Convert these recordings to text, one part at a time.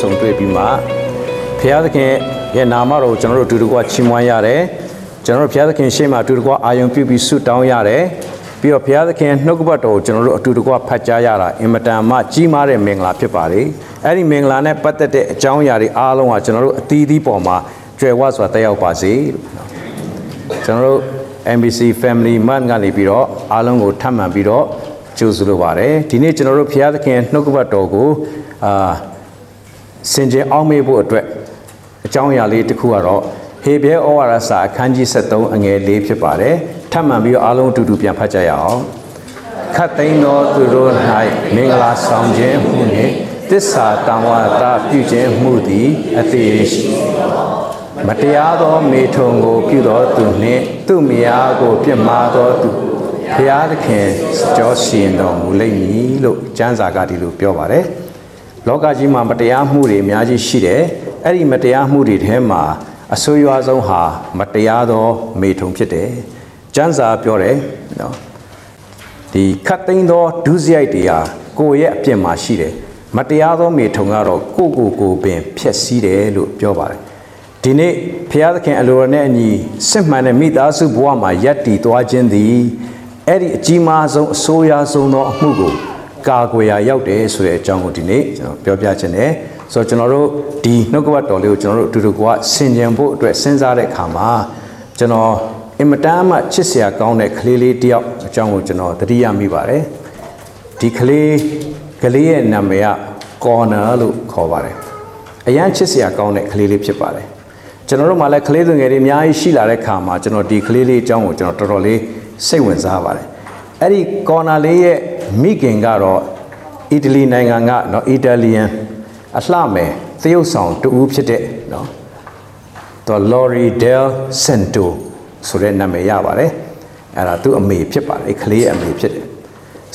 ဆုံတွေ့ပြီးမှဘုရားသခင်ရဲ့နာမတော်ကိုကျွန်တော်တို့အတူတကွချီးမွမ်းရတယ်ကျွန်တော်တို့ဘုရားသခင်ရှေ့မှာအတူတကွအာယုံပြုပြီးဆုတောင်းရတယ်ပြီးတော့ဘုရားသခင်နှုတ်ကပတ်တော်ကိုကျွန်တော်တို့အတူတကွဖတ်ကြားရတာအင်မတန်မှကြီးမားတဲ့မင်္ဂလာဖြစ်ပါလေအဲ့ဒီမင်္ဂလာနဲ့ပတ်သက်တဲ့အကြောင်းအရာတွေအားလုံးကကျွန်တော်တို့အသီးသီးပေါ်မှာကြွယ်ဝစွာတက်ရောက်ပါစေလို့ကျွန်တော်တို့ MBC Family Month ကနေပြီးတော့အားလုံးကိုထပ်မံပြီးတော့ကြိုဆိုလိုပါတယ်ဒီနေ့ကျွန်တော်တို့ဘုရားသခင်နှုတ်ကပတ်တော်ကိုအာ စင်ကြယ်အောင်မေ့ဖို့အတွက်အကြောင်းအရာလေးတစ်ခုကတော့ဟေဘဲဩဝါဒစာအခန်းကြီး73အငယ်၄ဖြစ်ပါတယ်ထပ်မံပြီးတော့အားလုံးအတူတူပြန်ဖတ်ကြရအောင်ခတ်သိမ်းသောသူတို့၌မင်္ဂလာဆောင်ခြင်းမှုနှင့်တစ္ဆာတံဝါဒပြုခြင်းမှုသည်အသေးရှိမတရားသောမေထုံကို ပြုသောသူနှင့်သူ့မယားကိုပြစ်မှားသောသူဘုရားသခင်ကြောရှင်တော်မူလိမ့်မည်လို့ကျမ်းစာကဒီလိုပြောပါတယ် လောကကြီးမှာမတရားမှုတွေအများကြီးရှိတယ်အဲ့ဒီမတရားမှုတွေထဲမှာအဆိုးရွားဆုံးဟာမတရားသောမေထုံဖြစ်တယ်ကျမ်းစာပြောတယ်နော်ဒီခတ်သိမ်းသောဒုစရိုက်တွေဟာကိုယ့်ရဲ့အပြစ်မှာရှိတယ်မတရားသောမေထုံကတော့ကိုယ့်ကိုယ်ကိုပင်ဖျက်ဆီးတယ်လို့ပြောပါတယ်ဒီနေ့ဘုရားသခင်အလိုတော်နဲ့အညီစစ်မှန်တဲ့မိသားစုဘဝမှာယက်တည်သွားခြင်းသည်အဲ့ဒီအကြီးမားဆုံးအဆိုးရွားဆုံးသောအမှုကို ကာကွယ်ရာရောက်တယ်ဆိုတဲ့အကြောင်းကိုဒီနေ့ကျွန်တော်ပြောပြခြင်းနဲ့ဆိုတော့ကျွန်တော်တို့ဒီနှုတ်ကပတ်တော်လေးကိုကျွန်တော်တို့အတူတူကဆင်ခြင်ဖို့အတွက်စဉ်းစားတဲ့အခါမှာကျွန်တော်အင်မတန်မှချစ်စရာကောင်းတဲ့ကလေးလေးတယောက်အကြောင်းကိုကျွန်တော်သတိရမိပါတယ်ဒီကလေးကလေးရဲ့နာမည်က corner လို့ခေါ်ပါတယ်အရန်ချစ်စရာကောင်းတဲ့ကလေးလေးဖြစ်ပါတယ်ကျွန်တော်တို့မှလည်းကလေးသူငယ်တွေအများကြီးရှိလာတဲ့ခါမှာကျွန်တော်ဒီကလေးလေးအကြောင်းကိုကျွန်တော်တော်တော်လေးစိတ်ဝင်စားပါတယ်အဲ့ဒီ corner လေးရဲ့ မိခင်ကတော့အီတလီနိုင်ငံကနော်အီတလီယန်အလှမယ်သရုပ်ဆောင်တူဦးဖြစ်တဲ့နော်သူလော်ရီဒဲလ်စန်တိုဆိုတဲ့နာမည်ရပါတယ်အဲ့ဒါသူ့အမေဖြစ်ပါတယ်အဲ့ကလေးရဲ့အမေဖြစ်တယ်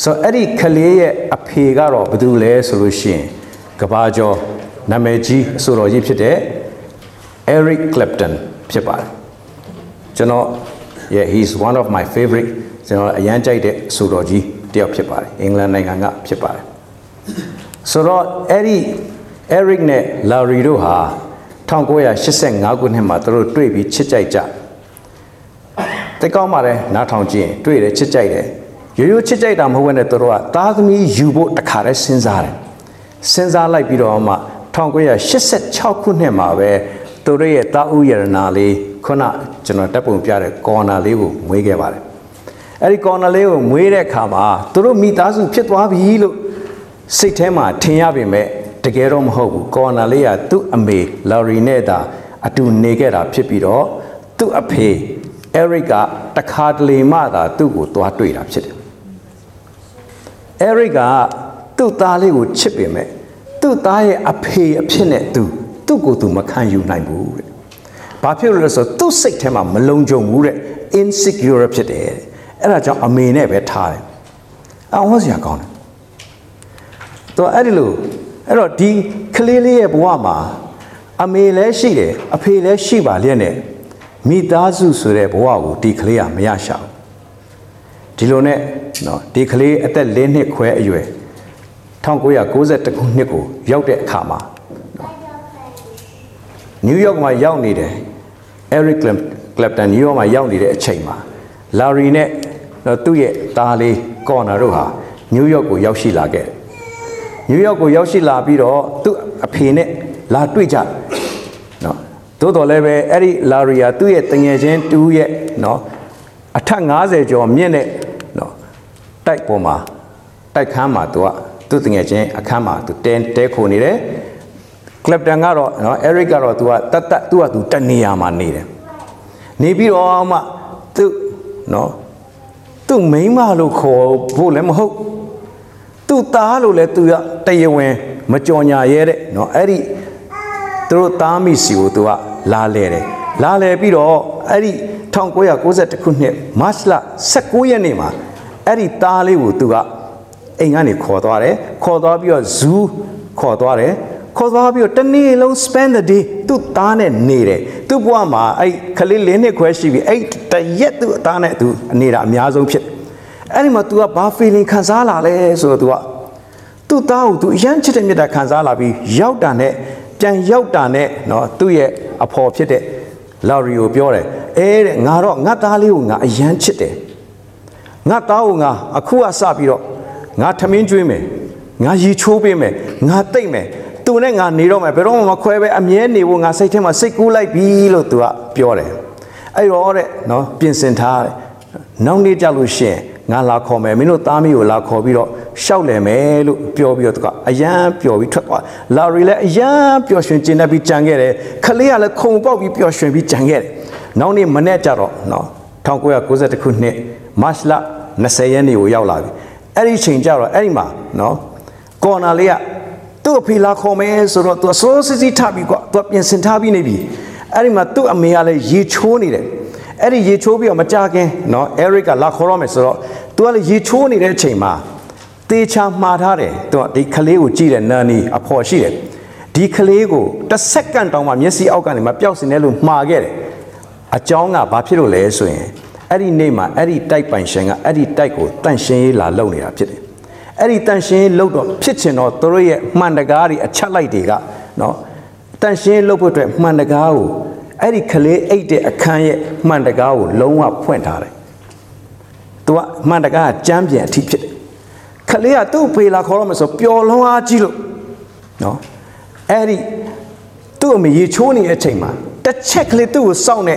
ဆိုတော့အဲ့ဒီကလေးရဲ့အဖေကတော့ဘယ်သူလဲဆိုလို့ရှိရင်ကဘာကျော်နာမည်ကြီးအဆိုတော်ကြီးဖြစ်တဲ့ Eric Clapton ဖြစ်ပါတယ်ကျွန်တော် yeah he is one of my favorite ကျွန်တော်အရန်ကြိုက်တဲ့အဆိုတော်ကြီး တယောက်ဖြစ်ပါတယ်အင်္ဂလန်နိုင်ငံကဖြစ်ပါတယ်ဆိုတော့အဲ့ဒီ Eric နဲ့ Larry တို့ဟာ1985ခုနှစ်မှာသူတို့တွေ့ပြီးချစ်ကြိုက်ကြတိတ်ကောင်းပါတယ်နားထောင်ကြည့်ရင်တွေ့တယ်ချစ်ကြိုက်တယ်ရိုးရိုးချစ်ကြိုက်တာမဟုတ်ဘဲနဲ့သူတို့ကသားသမီးယူဖို့တခါတည်းစဉ်းစားတယ်စဉ်းစားလိုက်ပြီးတော့မှ1986ခုနှစ်မှာပဲသူတို့ရဲ့တာဥယရနာလေးခုနကျွန်တော်တက်ပုံပြတဲ့ကော်နာလေးကိုမွေးခဲ့ပါတယ် အဲ့ဒီကော်နာလေးကိုမွေးတဲ့အခါမှာသူတို့မိသားစုဖြစ်သွားပြီလို့စိတ်ထဲမှာထင်ရပေမဲ့တကယ်တော့မဟုတ်ဘူးကော်နာလေးကသူ့အမေလာရီနဲ့သာအတူနေခဲ့တာဖြစ်ပြီးတော့သူ့အဖေအဲရစ်ကတခါတလေမှသာသူ့ကိုသွားတွေ့တာဖြစ်တယ်အဲရစ်ကသူ့သားလေးကိုချစ်ပေမဲ့သူ့သားရဲ့အဖေအဖြစ်နဲ့သူသူ့ကိုယ်သူမခံယူနိုင်ဘူးတဲ့။ဘာဖြစ်လို့လဲဆိုတော့သူ့စိတ်ထဲမှာမလုံခြုံဘူးတဲ့ insecure ဖြစ်တယ်တဲ့။ အဲ့ဒါကြောင့်အမေနဲ့ပဲထားတယ်။အောင်ဟောစရာကောင်းတယ်။တော့အဲ့ဒီလိုအဲ့တော့ဒီကလေးလေးရဲ့ဘဝမှာအမေလည်းရှိတယ်အဖေလည်းရှိပါလျက်နဲ့မိသားစုဆိုတဲ့ဘဝကိုဒီကလေးကမရရှာဘူး။ဒီလိုနဲ့နော်ဒီကလေးအသက်၄နှစ်ခွဲအရွယ်1992ခုနှစ်ကိုရောက်တဲ့အခါမှာနယူးယောက်မှာရောက်နေတယ် Eric Clapton နယူးယောက်မှာရောက်နေတဲ့အချိန်မှာ Larry နဲ့ တော့သူ့ရဲ့သားလေးကော်နာတို့ဟာနယူးယောက်ကိုရောက်ရှိလာခဲ့နယူးယောက်ကိုရောက်ရှိလာပြီးတော့သူ့အဖေနဲ့လာတွေ့ကြနော်သို့တော်လည်းပဲအဲ့ဒီလာရီယာသူ့ရဲ့တငယ်ချင်းတူရဲ့နော်အထက်90ကျော်မြင့်တဲ့နော်တိုက်ပေါ်မှာတိုက်ခန်းမှာသူကသူ့တငယ်ချင်းအခန်းမှာသူတဲတဲခိုနေတယ်ကလပ်တန်ကတော့နော်အဲရစ်ကတော့သူကတတ်တတ်သူကသူတနေရာမှာနေတယ်နေပြီးတော့မှသူနော် သူ့မိန်းမလို့ခေါ်ဖို့လည်းမဟုတ်သူ့သားလို့လည်းသူကတရားဝင်မကြော်ညာရဲတဲ့เนาะအဲ့ဒီသူတို့သားမိစီကိုသူကလာလဲတယ်လာလဲပြီးတော့အဲ့ဒီ1992ခုနှစ်မတ်လ16ရက်နေ့မှာအဲ့ဒီသားလေးကိုသူကအိမ်ကနေခေါ်သွားတယ်ခေါ်သွားပြီးတော့ဇူးခေါ်သွားတယ် ခေါ်သွားပြီးတော့တနေ့လုံး spend the day သူ့သားနဲ့နေတယ်သူ့ဘဝမှာအဲ့ခလေးလေးနှစ်ခွဲရှိပြီအဲ့တရက်သူ့အသားနဲ့သူနေတာအများဆုံးဖြစ်အဲ့ဒီမှာ तू ကဘာ feeling ခံစားလာလဲဆိုတော့ तू က သူ့သားကိုသူအရန်ချစ်တဲ့မြတ်တာခံစားလာပြီးရောက်တာနဲ့ပြန်ရောက်တာနဲ့เนาะသူ့ရဲ့အဖော်ဖြစ်တဲ့လော်ရီကိုပြောတယ်အဲတဲ့ငါတော့ငါသားလေးကိုငါအရန်ချစ်တယ်ငါသားကိုငါအခုကစပြီးတော့ငါထမင်းကျွေးမယ်ငါရီချိုးပေးမယ်ငါတိတ်မယ် သူနဲ့ငါနေတော့မယ်ဘယ်တော့မှမခွဲပဲအမြဲနေဖို့ငါစိတ်ထဲမှာစိတ်ကူးလိုက်ပြီလို့သူကပြောတယ်အဲ့တော့တဲ့နော်ပြင်ဆင်ထားတယ်နောက်နေ့ကြလို့ရှိရင်ငါလာခေါ်မယ်မင်းတို့သားမီးကိုလာခေါ်ပြီးတော့ရှောက်လည်မယ်လို့ပြောပြီးတော့သူကအယမ်းပျော်ပြီးထွက်သွားလာရီလည်းအယမ်းပျော်ရွှင်ကျင်တတ်ပြီးကြံခဲ့တယ်ခလေးကလည်းခုံပေါက်ပြီးပျော်ရွှင်ပြီးကြံခဲ့တယ်နောက်နေ့မနေ့ကြတော့နော်1992ခုနှစ်မတ်လ20ရက်နေ့ကိုရောက်လာပြီအဲ့ဒီချိန်ကျတော့အဲ့ဒီမှာနော်ကော်နာလေးက သူ့အဖေလာခေါ်မယ်ဆိုတော့သူအစိုးစစ်စစ်ထပြီးကွာသူပြင်ဆင်ထားပြီးနေပြီအဲ့ဒီမှာသူ့အမေကလည်းရေချိုးနေတယ်အဲ့ဒီရေချိုးပြီးတော့မကြခင်နော်အဲရစ်ကလာခေါ်ရမယ်ဆိုတော့သူကလည်းရေချိုးနေတဲ့အချိန်မှာတေချာမှားထားတယ်သူကဒီကလေးကိုကြည့်တယ်နာနီအဖော်ရှိတယ်ဒီကလေးကိုတစ်စက္ကန့်တောင်မှမျက်စိအောက်ကနေမပျောက်စင်တယ်လို့မှားခဲ့တယ်အကြောင်းကဘာဖြစ်လို့လဲဆိုရင်အဲ့ဒီနေ့မှာအဲ့ဒီတိုက်ပိုင်ရှင်ကအဲ့ဒီတိုက်ကိုတန့်ရှင်းရေးလာလုပ်နေတာဖြစ်တယ် အဲ့ဒီတန့်ရှင်းလုပ်တော့ဖြစ်ချင်တော့သူတို့ရဲ့မှန်တကားတွေအချက်လိုက်တွေကနော်တန့်ရှင်းလုပ်ဖို့အတွက်မှန်တကားကိုအဲ့ဒီကလေးအိတ်တဲ့အခန်းရဲ့မှန်တကားကိုလုံးဝဖွင့်ထားတယ်သူကမှန်တကားကကြမ်းပြန်အထိဖြစ်တယ်ကလေးကသူ့ဖေလာခေါ်တော့မဆိုပျော်လွန်းအားကြီးလို့နော်အဲ့ဒီသူ့အမေရေချိုးနေတဲ့အချိန်မှာတစ်ချက်ကလေးသူ့ကိုစောင့်နေ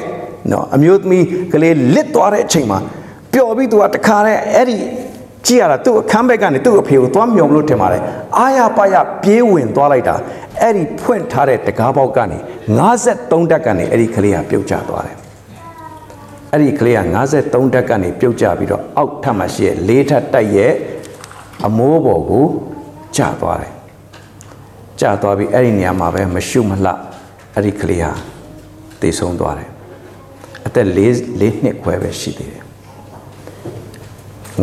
နော်အမျိုးသမီးကလေးလစ်သွားတဲ့အချိန်မှာပျော်ပြီးသူကတခါတည်းအဲ့ဒီ ကြည့်ရတာသူ့အခန်းဘက်ကနေသူ့အဖေကိုသွားမြော်မလို့ထင်ပါတယ်အာရပါရပြေးဝင်သွားလိုက်တာအဲ့ဒီဖွင့်ထားတဲ့တကားပေါက်ကနေ53တက်ကနေအဲ့ဒီကလေးကပြုတ်ကျသွားတယ်အဲ့ဒီကလေးက53တက်ကနေပြုတ်ကျပြီးတော့အောက်ထပ်မှာရှိတဲ့လေးထပ်တိုက်ရဲ့အမိုးပေါ်ကိုကျသွားတယ်ကျသွားပြီးအဲ့ဒီနေရာမှာပဲမရှုမလှအဲ့ဒီကလေးဟာတည်ဆုံးသွားတယ်အသက်၄၄နှစ်ခွဲပဲရှိသေးတယ်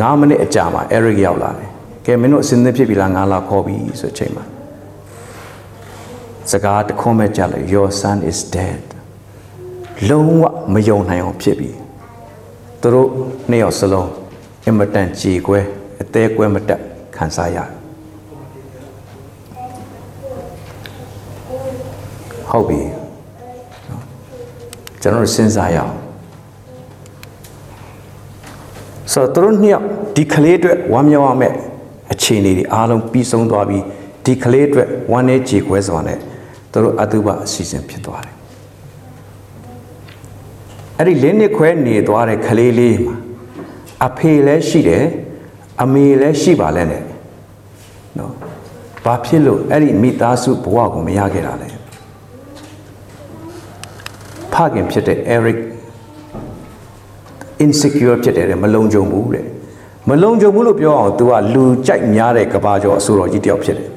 9မိနစ်အကြာမှာ Eric ရောက်လာတယ်ကဲမင်းတို့အစင်းသင်းဖြစ်ပြီလားငါလာခေါ်ပြီဆိုချိန်မှာစကားတခွန်းပဲကြားလိုက် your son is dead လုံးဝမယုံနိုင်အောင်ဖြစ်ပြီသူတို့နှစ်ယောက်စလုံးအင်မတန်ကြေကွဲအသေးကွဲမတက်ခံစားရဟုတ်ပြီကျွန်တော်စဉ်းစားရအောင် ဆိုတော့သူတို့နှစ်ယောက်ဒီကလေးအတွက်ဝမ်းမြောက်ရမယ့်အခြေအနေတွေအားလုံးပြီးဆုံးသွားပြီးဒီကလေးအတွက်ဝမ်းနေကြေကွဲစွာနဲ့သူတို့အတုပအစီအစဉ်ဖြစ်သွားတယ်အဲ့ဒီလင်းနှစ်ခွဲနေသွားတဲ့ကလေးလေးမှာအဖေလည်းရှိတယ်အမေလည်းရှိပါလဲနဲ့နော်ဘာဖြစ်လို့အဲ့ဒီမိသားစုဘဝကိုမရခဲ့တာလဲဖခင်ဖြစ်တဲ့ Eric insecure ဖြစ်တယ်မလုံခြုံဘူးတဲ့မလုံခြုံဘူးလို့ပြောအောင် तू ကလူကြိုက်များတဲ့ကဘာကျော်အဆိုတော်ကြီးတယောက်ဖြစ်တယ်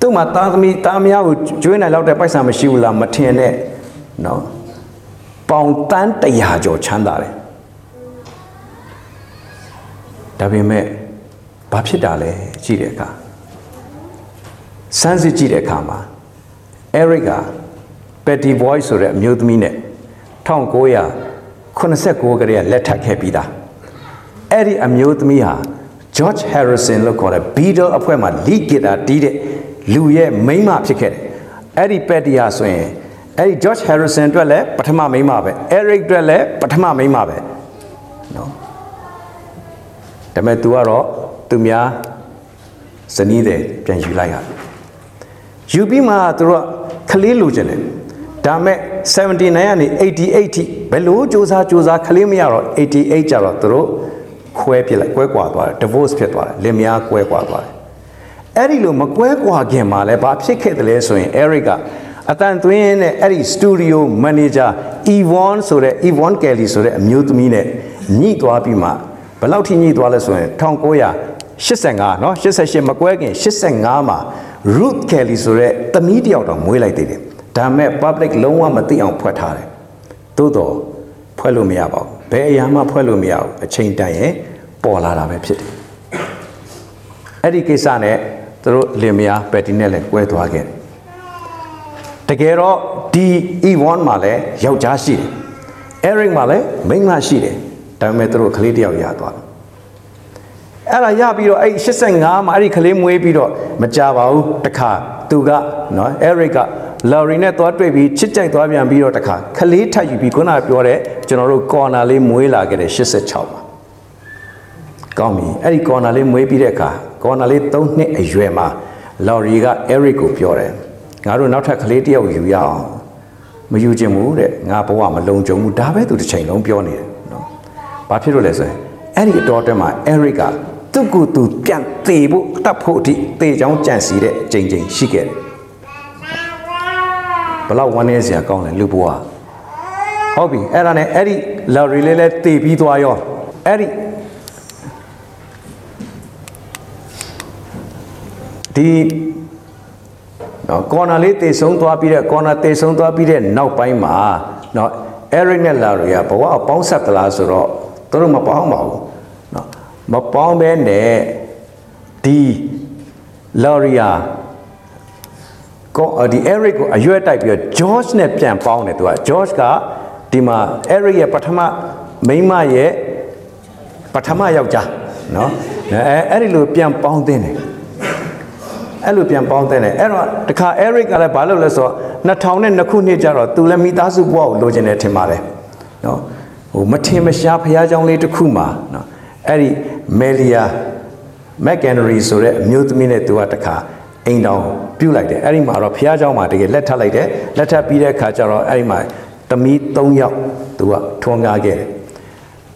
သူ့မှာသားသမီးသားမယားကိုကျွေးနိုင်လောက်တဲ့ပိုက်ဆံမရှိဘူးလားမထင်နဲ့နော်ပေါင်တန်း100ကျော်ချမ်းသာတယ်ဒါပေမဲ့ဘာဖြစ်တာလဲကြည့်တဲ့အခါစမ်းစစ်ကြည့်တဲ့အခါမှာ Eric က Petty Boy ဆိုတဲ့အမျိုးသမီးနဲ့ 1989ကတည်းကလက်ထပ်ခဲ့ပြီးသားအဲ့ဒီအမျိုးသမီးဟာ George Harrison လို့ခေါ်တဲ့ Beatles အဖွဲ့မှာ lead guitar တီးတဲ့လူရဲ့မိန်းမဖြစ်ခဲ့တယ်အဲ့ဒီ Petty ဟာဆိုရင်အဲ့ဒီ George Harrison အတွက်လည်းပထမမိန်းမပဲ Eric အတွက်လည်းပထမမိန်းမပဲနော်ဒါပေမဲ့ तू ကတော့သူများဇနီးတဲ့ပြန်ယူလိုက်ရတယ်ယူပြီးမှသူတို့ကလေးလိုချင်တယ် ဒါမဲ့79ကနေ88ထိဘယ်လိုစူးစမ်းစူးစမ်းကလေးမရတော့88ကျတော့သူတို့ခွဲပြစ်လိုက်ကွဲကွာသွားတယ် divorce ဖြစ်သွားတယ်လင်မယားကွဲကွာသွားတယ်အဲ့ဒီလိုမကွဲကွာခင်မှာလဲဘာဖြစ်ခဲ့တယ်လဲဆိုရင် Eric ကအတန်သွင်းနဲ့အဲ့ဒီ studio manager Yvonne ဆိုတဲ့ Yvonne Kelly ဆိုတဲ့အမျိုးသမီးနဲ့ညှိသွားပြီးမှဘယ်လောက်ထိညှိသွားလဲဆိုရင်1985เนาะ88မကွဲခင်85မှာ Ruth Kelly ဆိုတဲ့သမီးတယောက်တော့မွေးလိုက်သေးတယ် ဒါမဲ့ public လုံးဝမသိအောင်ဖွက်ထားတယ်သို့တော့ဖွဲ့လို့မရပါဘူးဘယ်အရာမှဖွဲ့လို့မရဘူးအချိန်တန်ရင်ပေါ်လာတာပဲဖြစ်တယ်အဲ့ဒီကိစ္စနဲ့သူတို့လင်မယားပက်တီနဲ့လည်းကွဲသွားခဲ့တကယ်တော့ဒီ E1 မှာလည်းယောက်ျားရှိတယ် Eric မှာလည်းမိန်းမရှိတယ်ဒါပေမဲ့သူတို့ကလေးတယောက်ရသွားတယ်အဲ့ဒါရပြီးတော့အဲ့85မှာအဲ့ဒီကလေးမွေးပြီးတော့မကြပါဘူးတခါသူကနော်အဲရစ်က လော်ရီနဲ့သွားတွေ့ပြီးချစ်ကြိုက်သွားပြန်ပြီးတော့တခါကလေးထပ်ယူပြီးခုနကပြောတဲ့ကျွန်တော်တို့ကော်နာလေးမွေးလာခဲ့တဲ့86မှာကောင်းပြီအဲ့ဒီကော်နာလေးမွေးပြီးတဲ့အခါကော်နာလေး3နှစ်အရွယ်မှာလော်ရီကအဲရစ်ကိုပြောတယ်ငါတို့နောက်ထပ်ကလေးတစ်ယောက်ယူရအောင်မယူချင်ဘူးတဲ့ငါဘဝမလုံခြုံဘူးဒါပဲသူတစ်ချိန်လုံးပြောနေတယ်နော်ဘာဖြစ်လို့လဲဆိုရင်အဲ့ဒီအတော်တဲမှာအဲရစ်ကသူ့ကိုယ်သူပြန်သေဖို့အသက်ဖို့အထိသေချောင်းကြံစီတဲ့အချိန်ချင်းရှိခဲ့တယ် ဘလောက်ဝမ်းနည်းစရာကောင်းလဲလူဘဝဟုတ်ပြီအဲ့ဒါနဲ့အဲ့ဒီလော်ရီလေးလဲသေပြီးသွားရောအဲ့ဒီဒီနော်ကော်နာလေးတေဆုံးသွားပြီးတဲ့ကော်နာတေဆုံးသွားပြီးတဲ့နောက်ပိုင်းမှာနော်အဲရစ်နဲ့လာရီကဘဝအပေါင်းဆက်သလားဆိုတော့သူတို့မပေါင်းပါဘူးနော်မပေါင်းဘဲနဲ့ဒီလာရီယာကော ဒီ Eric ကိုအရွက်တိုက်ပြီးတော့ George နဲ့ပြန်ပေါင်းတယ်သူက George ကဒီမှာ Eric ရဲ့ပထမမိန်းမရဲ့ပထမယောက်ျားเนาะအဲအဲ့ဒီလိုပြန်ပေါင်းတင်တယ်အဲ့လိုပြန်ပေါင်းတဲ့တယ်အဲ့တော့တခါ Eric ကလည်းဘာလုပ်လဲဆိုတော့2002ခုနှစ်ကျတော့သူလည်းမိသားစုဘဝကိုလိုချင်တယ်ထင်ပါတယ်နော်ဟိုမထင်မရှားဖះเจ้าလေးတစ်ခုမှာနော်အဲ့ဒီ Melia McHenry ဆိုတဲ့အမျိုးသမီးနဲ့သူကတခါ အိမ်တော်ပြုတ်လိုက်တယ်အဲ့ဒီမှာတော့ဖះเจ้าမှာတကယ်လက်ထပ်လိုက်တယ်လက်ထပ်ပြီးတဲ့အခါကျတော့အဲ့ဒီမှာသမီး3ယောက်သူကထွန်းကားခဲ့တယ်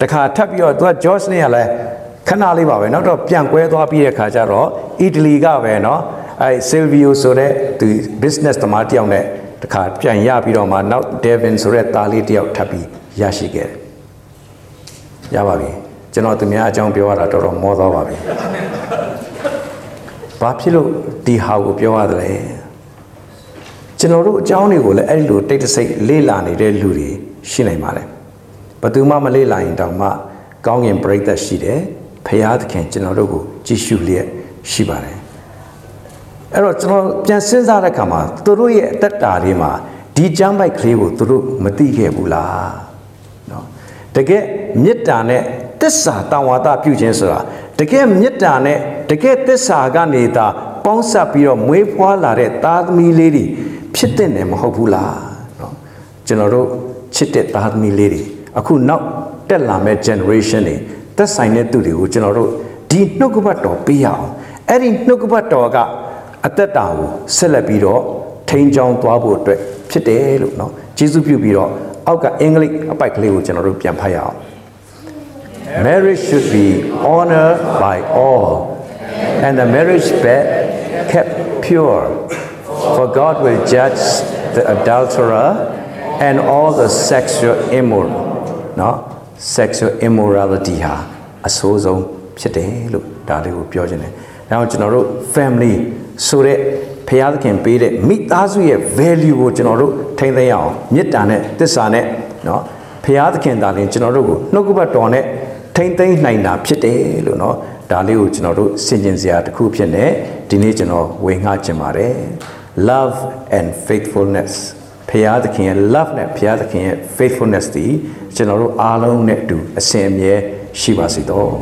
တခါထပ်ပြီးတော့သူက George နဲ့ကလည်းခဏလေးပါပဲနောက်တော့ပြန်ကွဲသွားပြီးတဲ့အခါကျတော့အီတလီကပဲเนาะအဲ Silvio ဆိုတဲ့သူ business သမားတယောက်နဲ့တခါပြန်ရပြီးတော့မှနောက် Devin ဆိုတဲ့သားလေးတယောက်ထပ်ပြီးရရှိခဲ့တယ်ရပါပြီကျွန်တော်သူများအကြောင်းပြောရတာတော်တော်မောသွားပါပြီ ဘာဖြစ်လို့ဒီဟာကိုပြောရတယ်လဲကျွန်တော်တို့အကြောင်းတွေကိုလည်းအဲ့ဒီလိုတိတ်တဆိတ်လေ့လာနေတဲ့လူတွေရှိနိုင်ပါတယ်ဘယ်သူမှမလေ့လာရင်တောင်မှကောင်းကင်ပြိသက်ရှိတယ်ဖရာသခင်ကျွန်တော်တို့ကိုကြည့်ရှုလျက်ရှိပါတယ်အဲ့တော့ကျွန်တော်ပြန်စဉ်းစားတဲ့အခါမှာသူတို့ရဲ့အသက်တာလေးမှာဒီကျမ်းပိုက်ကလေးကိုသူတို့မသိခဲ့ဘူးလားเนาะတကယ်မေတ္တာနဲ့တစ္ဆာတန်ဝါဒပြုခြင်းဆိုတာ တကယ်မေတ္တာနဲ့တကယ်တစ္ဆာကနေသာပေါင်းစပ်ပြီးတော့မွေးဖွားလာတဲ့သားသမီးလေးတွေဖြစ်တဲ့နယ်မဟုတ်ဘူးလားเนาะကျွန်တော်တို့ချစ်တဲ့သားသမီးလေးတွေအခုနောက်တက်လာမဲ့ generation တွေသက်ဆိုင်တဲ့သူတွေကိုကျွန်တော်တို့ဒီနှုတ်ကပတ်တော်ပေးရအောင်အဲ့ဒီနှုတ်ကပတ်တော်ကအသက်တာကိုဆက်လက်ပြီးတော့ထိန်းချောင်းသွားဖို့အတွက်ဖြစ်တယ်လို့เนาะကျေးဇူးပြုပြီးတော့အောက်ကအင်္ဂလိပ်အပိုက်ကလေးကိုကျွန်တော်တို့ပြန်ဖတ်ရအောင် Marriage should be honored by all and the marriage bed kept pure for God will judge the adulterer and all the sexual immoral เนาะ sexual immorality ဟာအဆိုးဆုံးဖြစ်တယ်လို့ဒါလေးကိုပြောခြင်းတယ်။ဒါကြောင့်ကျွန်တော်တို့ family ဆိုတဲ့ဖျားသခင်ပေးတဲ့မိသားစုရဲ့ value ကိုကျွန်တော်တို့ထိန်းသိမ်းရအောင်မေတ္တာနဲ့တစ္ဆာနဲ့เนาะဖျားသခင်သာလျှင်ကျွန်တော်တို့ကိုနှုတ်ကပတ်တော်နဲ့ ထိန်းသိမ်းနိုင်တာဖြစ်တယ်လို့เนาะဒါလေးကိုကျွန်တော်တို့ဆင်ခြင်စရာတစ်ခုဖြစ်နေဒီနေ့ကျွန်တော်ဝေငှချင်ပါတယ် love and faithfulness ဖရာသခင်ရဲ့ love နဲ့ဖရာသခင်ရဲ့ faithfulness ဒီကျွန်တော်တို့အားလုံးနဲ့အတူအစဉ်အမြဲရှိပါစေတော့